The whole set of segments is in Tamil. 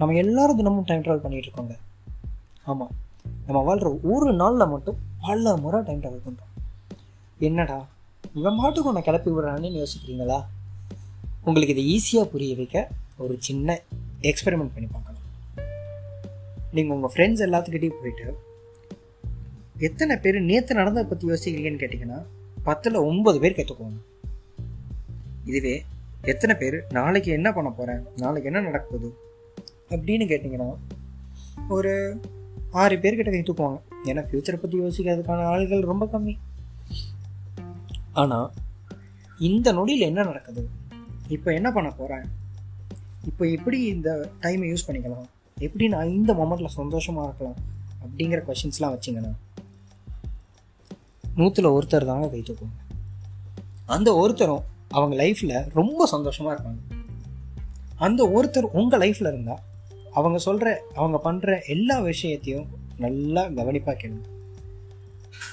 நம்ம எல்லாரும் தினமும் டைம் ட்ராவல் பண்ணிகிட்டு இருக்கோங்க. ஆமாம் நம்ம வாழ்கிற ஒரு நாளில் மட்டும் பல முறை டைம் ட்ராவல் பண்ணுறோம் என்னடா? இவன் மாட்டுக்கு உன்னை கிளப்பி விடுறான்னு யோசிக்கிறீங்களா? உங்களுக்கு இதை ஈஸியாக புரிய வைக்க ஒரு சின்ன எக்ஸ்பெரிமெண்ட் பண்ணி பார்க்கலாம். நீங்கள் உங்கள் ஃப்ரெண்ட்ஸ் எல்லாத்துக்கிட்டையும் போயிட்டு எத்தனை பேர் நேற்று நடந்ததை பற்றி யோசிக்கிறீங்கன்னு கேட்டிங்கன்னா பத்தில் ஒன்பது பேர் கற்றுக்குவாங்க இதுவே எத்தனை பேர் நாளைக்கு என்ன பண்ண போகிறேன் நாளைக்கு என்ன நடக்க போகுது? அப்படின்னு கேட்டிங்கன்னா ஒரு ஆறு பேர்கிட்ட கை தூக்குவாங்க ஏன்னா ஃப்யூச்சரை பற்றி யோசிக்கிறதுக்கான ஆள்கள் ரொம்ப கம்மி. ஆனால் இந்த நொடியில் என்ன நடக்குது? இப்போ என்ன பண்ண போகிறேன் இப்போ எப்படி இந்த டைமை யூஸ் பண்ணிக்கலாம்? எப்படி நான் இந்த மொமெண்ட்டில் சந்தோஷமாக இருக்கலாம்? அப்படிங்கிற கொஷின்ஸ்லாம் வச்சிங்கன்னா நூற்றில் ஒருத்தர் தாங்க கை தூக்குவாங்க அந்த ஒருத்தரும் அவங்க லைஃப்பில் ரொம்ப சந்தோஷமாக இருப்பாங்க. அந்த ஒருத்தர் உங்கள் லைஃப்பில் இருந்தால் அவங்க சொல்கிற அவங்க பண்ணுற எல்லா விஷயத்தையும் நல்லா கவனிப்பாக கேளுங்க.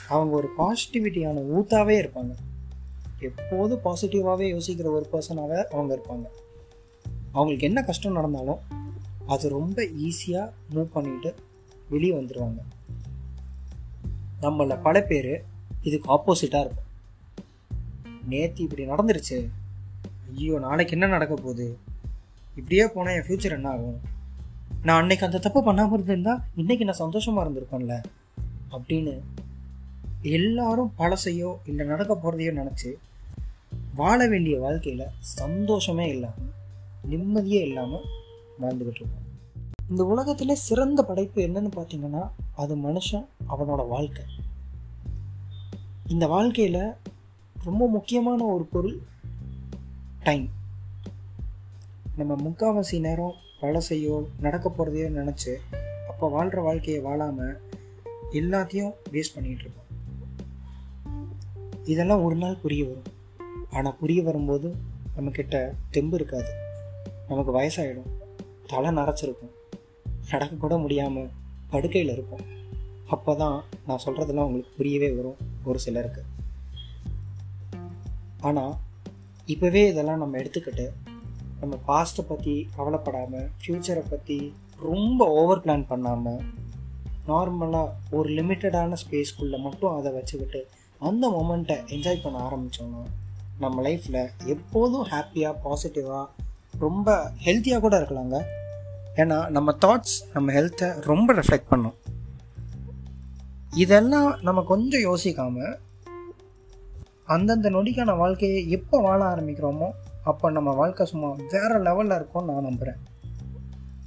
அவங்க ஒரு பாசிட்டிவிட்டியான ஊத்தாவே இருப்பாங்க. எப்போதும் பாசிட்டிவாகவே யோசிக்கிற ஒரு பர்சனாகவே அவங்க இருப்பாங்க. அவங்களுக்கு என்ன கஷ்டம் நடந்தாலும் அது ரொம்ப ஈஸியாக மூவ் பண்ணிட்டு வெளியே வந்துடுவாங்க நம்மள பல பேர் இதுக்கு ஆப்போசிட்டாக இருக்கும் நேற்று இப்படி நடந்துருச்சு. ஐயோ நாளைக்கு என்ன நடக்க போகுது? இப்படியே போனால் என் ஃப்யூச்சர் என்ன ஆகும்? நான் அன்னைக்கு அந்த தப்பு பண்ணாமல் இருந்திருந்தா இன்றைக்கி நான் சந்தோஷமாக இருந்திருப்பேன்ல அப்படின்னு எல்லாரும் பழசையோ இல்லை நடக்க போகிறதையோ நினச்சி வாழ வேண்டிய வாழ்க்கையில் சந்தோஷமே இல்லாமல் நிம்மதியே இல்லாமல் வாழ்ந்துக்கிட்டு இருக்கோம். இந்த உலகத்தில் சிறந்த படைப்பு என்னன்னு பார்த்தீங்கன்னா அது மனுஷன் அவனோட வாழ்க்கை. இந்த வாழ்க்கையில் ரொம்ப முக்கியமான ஒரு பொருள் டைம் நம்ம முக்கால்வாசி நேரம் பழசையோ நடக்க போகிறதையோ நினச்சி அப்போ வாழ்கிற வாழ்க்கையை வாழாமல் எல்லாத்தையும் வேஸ்ட் பண்ணிகிட்டு இருக்கோம் இதெல்லாம் ஒரு நாள் புரிய வரும். ஆனால் புரிய வரும்போது நம்மக்கிட்ட தெம்பு இருக்காது. நமக்கு வயசாகிடும் தலை நரைச்சிருக்கும். நடக்கக்கூட முடியாமல் படுக்கையில் இருக்கும் அப்போ தான் நான் சொல்கிறதெல்லாம் உங்களுக்கு புரியவே வரும் ஒரு சிலருக்கு. ஆனால் இப்போவே இதெல்லாம் நம்ம எடுத்துக்கிட்டு நம்ம பாஸ்ட்டை பற்றி கவலைப்படாமல் ஃப்யூச்சரை பற்றி ரொம்ப ஓவர் பிளான் பண்ணாமல் நார்மலாக ஒரு லிமிட்டடான ஸ்பேஸ்க்குள்ளே மட்டும் அதை வச்சுக்கிட்டு அந்த மொமெண்ட்டை என்ஜாய் பண்ண ஆரம்பித்தோன்னா நம்ம லைஃப்பில் எப்போதும் ஹாப்பியாக பாசிட்டிவாக ரொம்ப ஹெல்த்தியாக கூட இருக்கலாங்க. ஏன்னா நம்ம தாட்ஸ் நம்ம ஹெல்த்தை ரொம்ப ரெஃப்ளெக்ட் பண்ணும். இதெல்லாம் நம்ம கொஞ்சம் யோசிக்காமல் அந்தந்த நொடிக்கான வாழ்க்கையை எப்போ வாழ ஆரம்பிக்கிறோமோ அப்போ நம்ம வாழ்க்கை சும்மா வேறு லெவலில் இருக்கும்னு நான் நம்புகிறேன்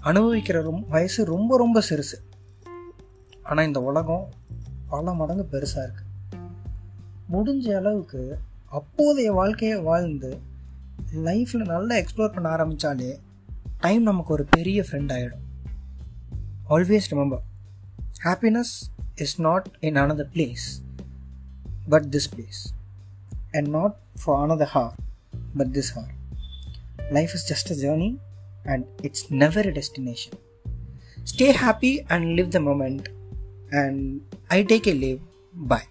அனுபவிக்கிற ரொம்ப வயசு ரொம்ப ரொம்ப சிறுசு. ஆனால் இந்த உலகம் பல மடங்கு பெருசாக இருக்குது முடிஞ்ச அளவுக்கு அப்போதைய வாழ்க்கையை வாழ்ந்து லைஃப்பில் நல்லா எக்ஸ்ப்ளோர் பண்ண ஆரம்பித்தாலே டைம் நமக்கு ஒரு பெரிய ஃப்ரெண்ட் ஆகிடும் always remember happiness is not in another place but this place and not for another heart but this hour. Life is just a journey and it's never a destination. Stay happy and live the moment. And I take a leave. Bye.